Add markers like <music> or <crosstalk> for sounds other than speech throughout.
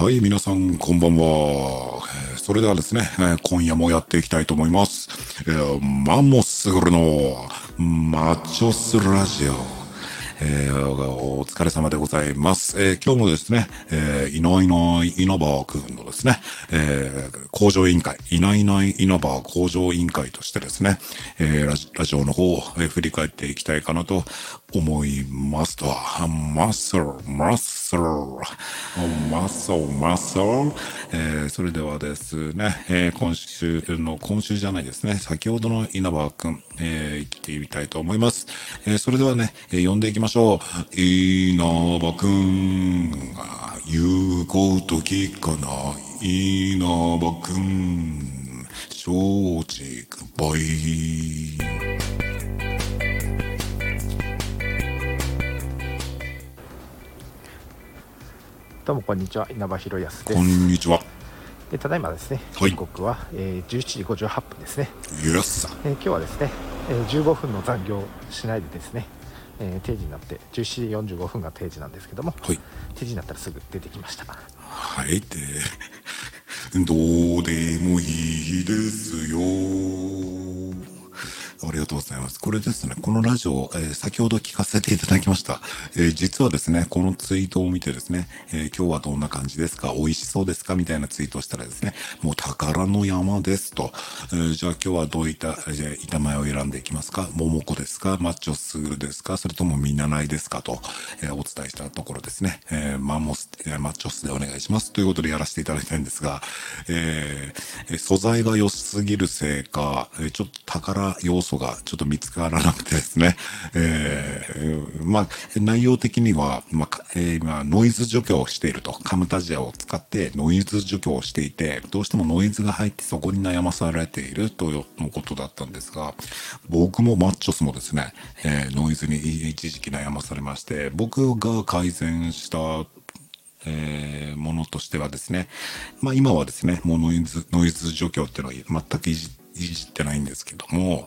はい、皆さん、こんばんは。それではですね、今夜もやっていきたいと思います。えー、マンモスグルのマッチョスラジオ。えー、お疲れ様でございます。えー、今日もですね、えー、いないいない稲葉くんのですね、えー、工場委員会、いないいない稲葉工場委員会としてですね、えー、ラジラジオの方を、え、振り返っていきたいかなと思いますと。マッスル、マッスル、マッスル、マッスル。えー、それではですね、えー、今週の、今週じゃないですね、先ほどの稲葉くん、えー、行ってみたいと思います。えー、それではね、えー、読んでいきましょう。稲葉くんが言うこと聞かない。稲葉くん、承知グッバどうもこんにちは。稲葉博康です。こんにちは。でただいまですね時刻は、えー、17時58分ですね。よっさ、えー、今日はですね、えー、15分の残業しないでですね、えー、定時になって17時45分が定時なんですけども、はい、定時になったらすぐ出てきました。はい。でどうでもいいですよ。ありがとうございます。これですね、このラジオ、えー、先ほど聞かせていただきました。えー、実はですね、このツイートを見てですね、えー、今日はどんな感じですか？美味しそうですか？みたいなツイートをしたらですね、もう宝の山ですと。えじゃあ今日はどういった、え板前を選んでいきますか？桃子ですか？マッチョスグルですか？それともみんなないですか？と、えお伝えしたところですね、えマンモス、えマッチョスでお願いします。ということでやらせていただきたいんですが、え素材が良すぎるせいか、ちょっと宝要素がちょっと見つからなくてですね、<laughs> えー、まあ、内容的には、まあ、えー、今、ノイズ除去をしていると、カムタジアを使ってノイズ除去をしていて、どうしてもノイズが入ってそこに悩まされているというのことだったんですが、僕もマッチョスもですね、えー、ノイズに一時期悩まされまして、僕が改善したえー、ものとしてはですね、まあ今はですね、もうノイズ、ノイズ除去っていうのは全くいじってないんですけども、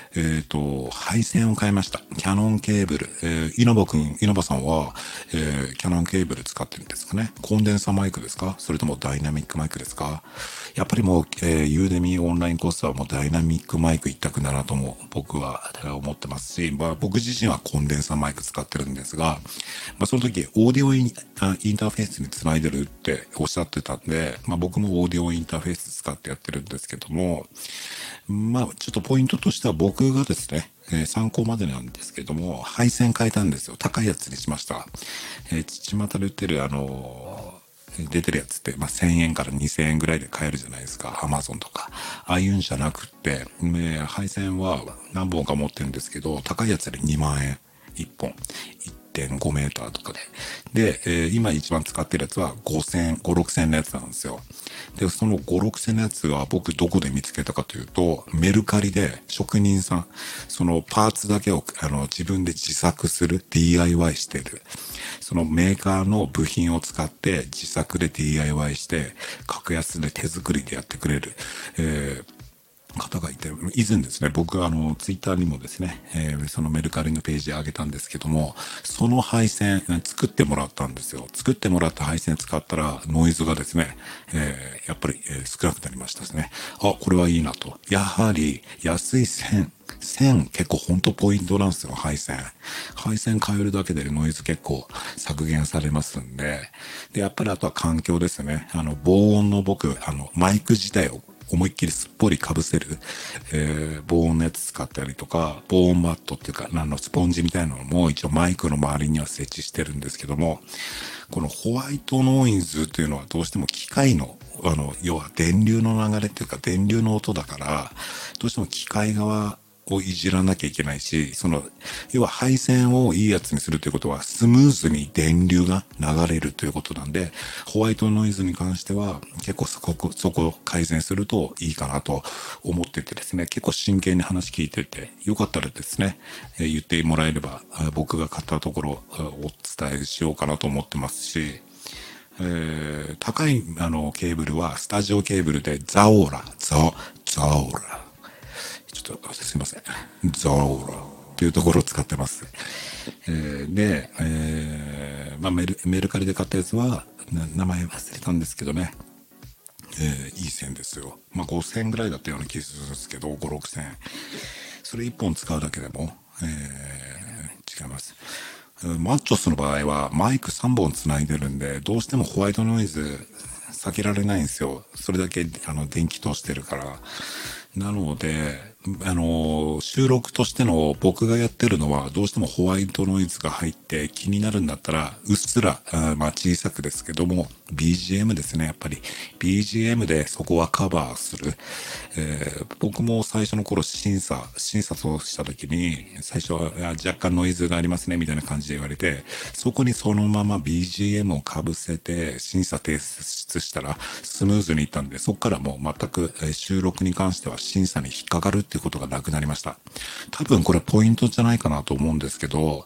えっ、ー、と、配線を変えました。キャノンケーブル。えー、稲葉くん、稲葉さんは、えー、キャノンケーブル使ってるんですかね。コンデンサマイクですか？それともダイナミックマイクですか？やっぱりもう、えー、ユーデミオンラインコースはもうダイナミックマイク一択だなとも僕は思ってますし、まあ僕自身はコンデンサマイク使ってるんですが、まあその時オーディオインインターフェースにつないでるっておっしゃってたんで、まあ僕もオーディオインターフェース使ってやってるんですけども、まあちょっとポイントとしては僕がですね、えー、参考までなんですけども、配線変えたんですよ。高いやつにしました。えー、父股で売ってるあの出てるやつって、まあ、1000円から2000円ぐらいで買えるじゃないですか。アマゾンとか。ああいうんじゃなくって、ね、配線は何本か持ってるんですけど、高いやつで2万円。1本。1.5メーターとかで。で、えー、今一番使ってるやつは5000、5、6000のやつなんですよ。で、その5、6000のやつは僕どこで見つけたかというと、メルカリで職人さん、そのパーツだけをあの自分で自作する、DIY してる。そのメーカーの部品を使って自作で DIY して、格安で手作りでやってくれる。えー方がいて、以前ですね、僕あの、ツイッターにもですね、えー、そのメルカリのページ上げたんですけども、その配線、作ってもらったんですよ。作ってもらった配線使ったら、ノイズがですね、えー、やっぱり、えー、少なくなりましたですね。あ、これはいいなと。やはり、安い線、線結構ほんとポイントなんですよ、配線。配線変えるだけでノイズ結構削減されますんで。で、やっぱりあとは環境ですね。あの、防音の僕、あの、マイク自体を思いっきりすっぽりかぶせる、えー、防音のやつ使ったりとか、防音マットっていうか、あの、スポンジみたいなのも一応マイクの周りには設置してるんですけども、このホワイトノイズっていうのはどうしても機械の、あの、要は電流の流れっていうか電流の音だから、どうしても機械側をいじらなきゃいけないし、その、要は配線をいいやつにするということは、スムーズに電流が流れるということなんで、ホワイトノイズに関しては、結構そこ、そこを改善するといいかなと思っててですね、結構真剣に話聞いてて、よかったらですね、え言ってもらえれば、僕が買ったところをお伝えしようかなと思ってますし、えー、高いあのケーブルはスタジオケーブルでザオーラ、ザ、ザオーラ。ちょっとすいません。ゾーロっていうところを使ってます。えー、で、えー、まあメル、メルカリで買ったやつは、名前忘れたんですけどね。えー、いい線ですよ。まあ、5000円ぐらいだったような気がするんですけど、5、6000円。それ1本使うだけでも、えー、違います。マッチョスの場合はマイク3本繋いでるんで、どうしてもホワイトノイズ避けられないんですよ。それだけあの電気通してるから。なので、あの、収録としての僕がやってるのは、どうしてもホワイトノイズが入って気になるんだったら、うっすら、あまあ小さくですけども、BGM ですね、やっぱり。BGM でそこはカバーする。えー、僕も最初の頃審査、審査とした時に、最初は若干ノイズがありますね、みたいな感じで言われて、そこにそのまま BGM をかぶせて、審査提出したら、スムーズにいったんで、そこからもう全く収録に関しては審査に引っかかるっていうことがなくなりました。多分これポイントじゃないかなと思うんですけど、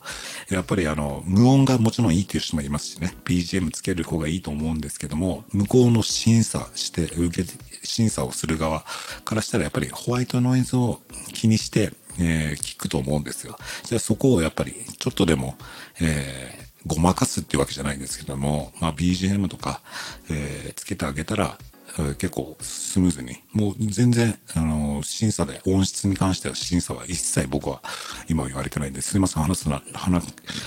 やっぱりあの、無音がもちろんいいっていう人もいますしね、BGM つける方がいいと思うんんですけども、向こうの審査して、受け、審査をする側からしたらやっぱりホワイトノイズを気にして、えー、聞くと思うんですよ。じゃあそこをやっぱりちょっとでも、えーごまかすっていうわけじゃないんですけども、まあ BGM とか、えー、つけてあげたら、結構スムーズに。もう全然、あの、審査で、音質に関しては審査は一切僕は今言われてないんで、すいません、話すな、鼻、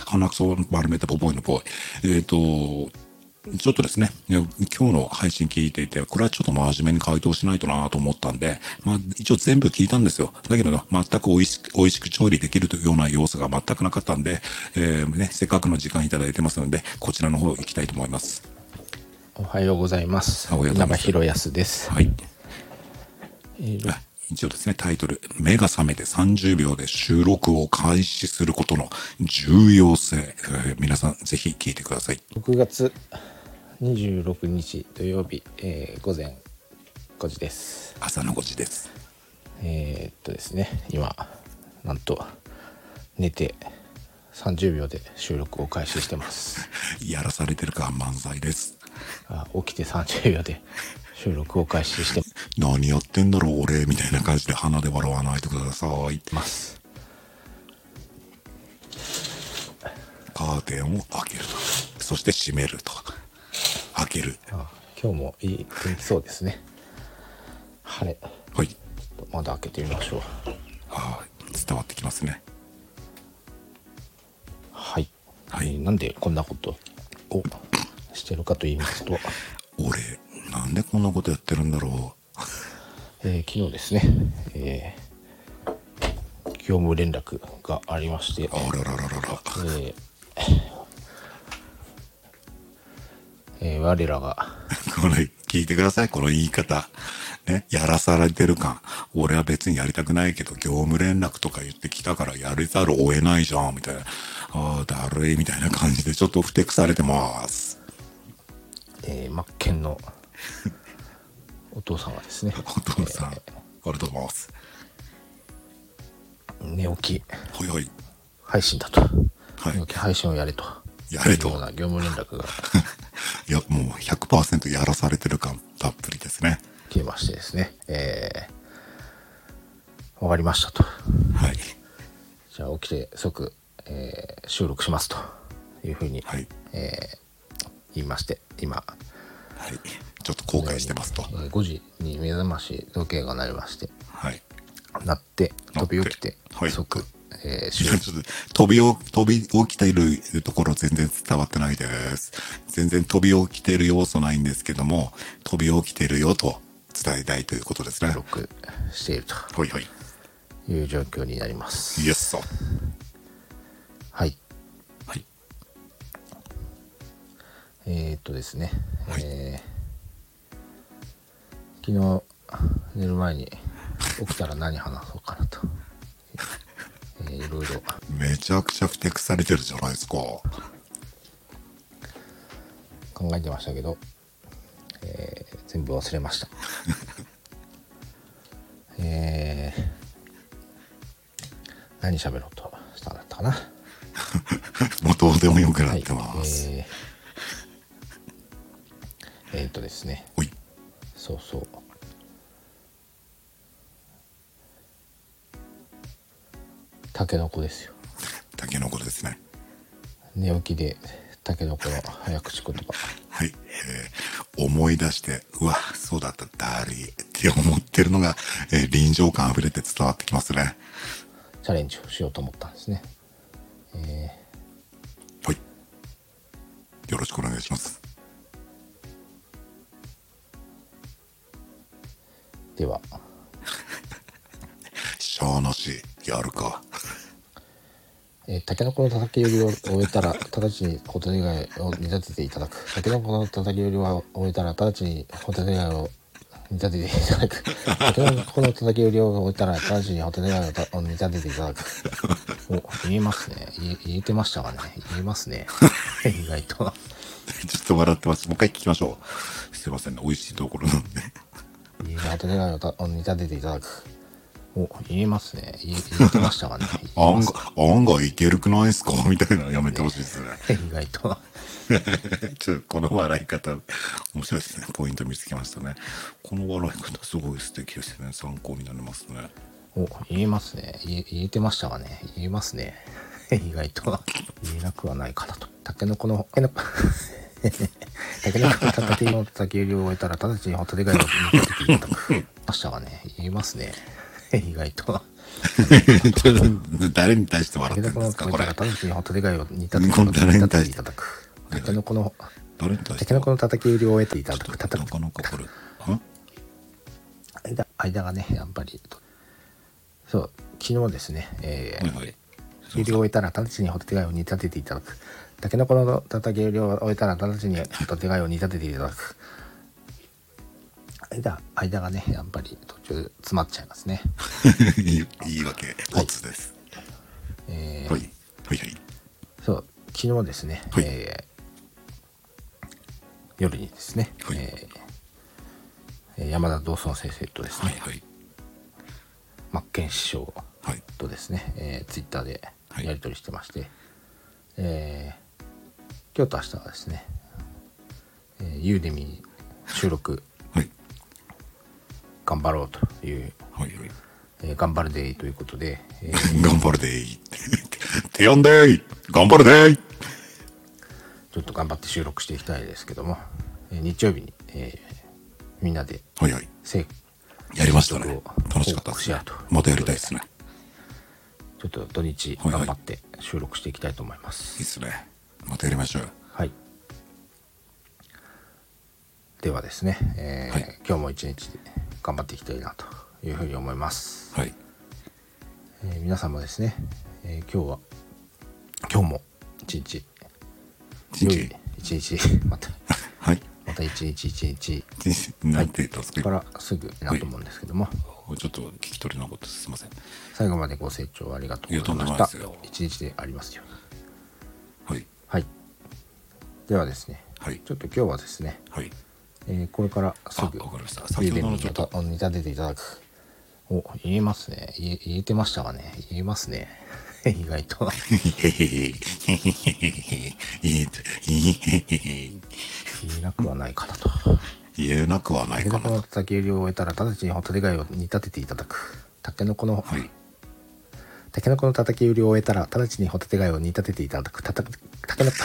鼻くそ丸めたボボイのボーイ。えっ、ー、と、ちょっとですね、今日の配信聞いていて、これはちょっと真面目に回答しないとなと思ったんで、まあ一応全部聞いたんですよ。だけど全く美味しく、美味しく調理できるというような要素が全くなかったんで、えー、ね、せっかくの時間いただいてますので、こちらの方行きたいと思います。おはようございます。おはようございます。弘康です。はい。えー、一応ですね、タイトル、目が覚めて30秒で収録を開始することの重要性、えー、皆さんぜひ聞いてください。6月26日土曜日、えー、午前5時です。朝の5時です。えー、っとですね、今、なんと、寝て30秒で収録を開始してます。<laughs> やらされてるか漫才です。あ起きて30秒で収録を開始して。<laughs> 何やってんだろう俺みたいな感じで鼻で笑わないでください。ますカーテンを開けるとそして閉めると開ける。あ今日もいい天気そうですね。晴れ。はい。まだ開けてみましょう。あ伝わってきますね。はい、はい、なんでこんなことをしてるかと言いますと。俺 <laughs> なんでこんなことやってるんだろう、えー、昨日ですね、えー、業務連絡がありまして。あららららら、えーえー、我らが。これ聞いてください。この言い方。ね、やらされてる感。俺は別にやりたくないけど、業務連絡とか言ってきたからやれざるを得ないじゃん、みたいな。ああ、だるい、みたいな感じでちょっとふてくされてます。えー、マッケンのお父さんがですね。お父さん、えー、ありがとうございます？寝起き。はい。はい配信だと、はい、寝起き配信をやれと。やれと。ような業務連絡が。<laughs> いやもう100%やらされてる感たっぷりですね。来ましてですね。えー、終わりましたと。はい。じゃあ起きて即、えー、収録しますというふうに、はい、えー言いまして今。はいちょっと後悔してますと、えー、5時に目覚まし時計が鳴りまして。はい。なって飛び起きて、はい、即、えー、<laughs> 飛び飛び起きているところ全然伝わってないです。全然飛び起きている要素ないんですけども飛び起きているよと伝えたいということですね。録していると。はいはい。いう状況になります。イエスはい。えー、っとですね、はい、えー、昨日寝る前に起きたら何話そうかなと、えー、いろいろ。めちゃくちゃふてくされてるじゃないですか。考えてましたけど、えー、全部忘れました。<laughs> えー、何喋ろうとしたんだったかな。<laughs> もうどうでもよくなってます、はいえーえっ、ー、とですね。そうそうたけのこですよたけのこですね寝起きでたけのこの早口言葉はい。えー、思い出して、うわ、そうだった、ダーリーって思ってるのが、えー、臨場感溢れて伝わってきますね。チャレンジをしようと思ったんですね。えー、はい。よろしくお願いします。では。しゃーなし、やるか。えー、タケノコの叩き売りを終えたら、直ちにホテル街を煮立てていただく。タケノコの叩き売りを終えたら、直ちにホテル街を煮立てていただく。タケノコの叩き売りを終えたら、直ちにホテル街を煮立てていただく。お、言えますね。言言えてましたかね。言えますね。<laughs> 意外と。ちょっと笑ってます。もう一回聞きましょう。すいませんね。美味しいところなんで。ホテル街を煮立てていただく。お、言えますね。言言ってましたかね。<laughs> 案外、案外いけるくないですか？<laughs> みたいなのやめてほしいですね。<laughs> 意外と。ちょこの笑い方、面白いですね。ポイント見つけましたね。この笑い方、すごい素敵ですね。参考になりますね。お、言えますね。言言えてましたかね。言えますね。意外と。言えなくはないかなと。タケノコの、タケノコ、タケノコの叩きの叩き売りを終えたら、直ちにホタテ貝を見ただく。ましたかね。言えますね。意外と。<laughs> 誰に対して笑ってるんですか？これ。を煮立てていただく。タケノコの、タケノコの叩き売りを終えていただく。タケノコのこれ。間間がね、やっぱり。そう、昨日ですね、えー、はいはい、売りを終えたら直ちにホタテ貝を煮立てていただく。タケノコの叩き売りを終えたら直ちにホタテ貝を煮立てていただく。間間がねやっぱり途中詰まっちゃいますね。<laughs> いいわけオツです、えー、はい。はいはい。そう昨日ですね、はい、えー、夜にですね、はい、えー、山田道尊先生とですね、はいはい、師匠とですね、はい、えー、ツイッターでやり取りしてまして、はい、えー、今日と明日はですね、えー、ユーデミ収録頑張ろうという、はいはい。えー、頑張るでいいということで、えー、<laughs> 頑張るでいい。<laughs> 手んでい。頑張るでい。ちょっと頑張って収録していきたいですけども、えー、日曜日に、えー、みんなで、はいはい、やりましたね。楽しかったですね。またやりたいですね。ちょっと土日頑張って収録していきたいと思います、はいはい、いいですね。またやりましょう。はいではですね、えー、はい、今日も一日頑張っていきたいなというふうに思います。はい。えー、皆さんもですね、えー、今日は今日も。一日。一日。一日。<laughs> また。はい。また一日一日。なんて言ったんですか、からすぐなと思うんですけども、はい、ちょっと聞き取れなかった。すみません。最後までご清聴ありがとうございました。一日でありますよ。はい。はい。ではですね、はい、ちょっと今日はですね、はいえー、これからすぐ家で煮立てていただく。お言えますね。言えてましたかね。言えますね。<laughs> 意外と。言えなくはないかなと。言えなくはないかなタケノコの叩き売りを終えたら直ちにホタテ貝を煮立てていただく。タケノコの、はい、タケノコの叩き売りを終えたら直ちにホタテ貝を煮立てていただくたたタケノコ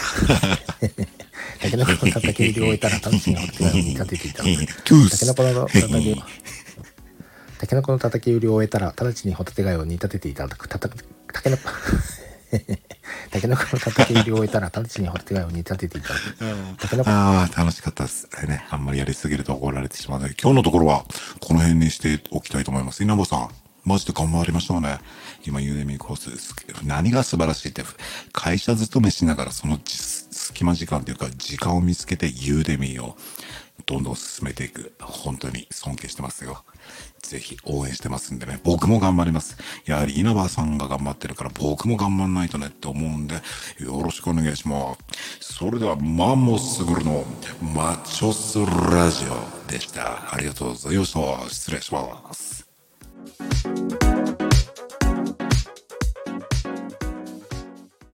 タケノコの叩き売りを終えたら直ちにホタテ貝を煮立てていただくタケノコの叩きタケノコの叩き売りを終えたら直ちにホタテ貝を煮立てていただくたたタケノコタケノコの叩き売りを終えたら直ちにホタテ貝を煮立てていただくタケノコああ楽しかったですねあんまりやりすぎると怒られてしまうので今日のところはこの辺にしておきたいと思います稲葉さんマジで頑張りましょうね。今、ユーデミーコースですけど。何が素晴らしいって、会社勤めしながらその隙間時間というか、時間を見つけてユーデミーをどんどん進めていく。本当に尊敬してますよ。ぜひ応援してますんでね。僕も頑張ります。やはり稲葉さんが頑張ってるから僕も頑張んないとねって思うんで、よろしくお願いします。それでは、マンモスグルのマチョスラジオでした。ありがとうございました。失礼します。Thank you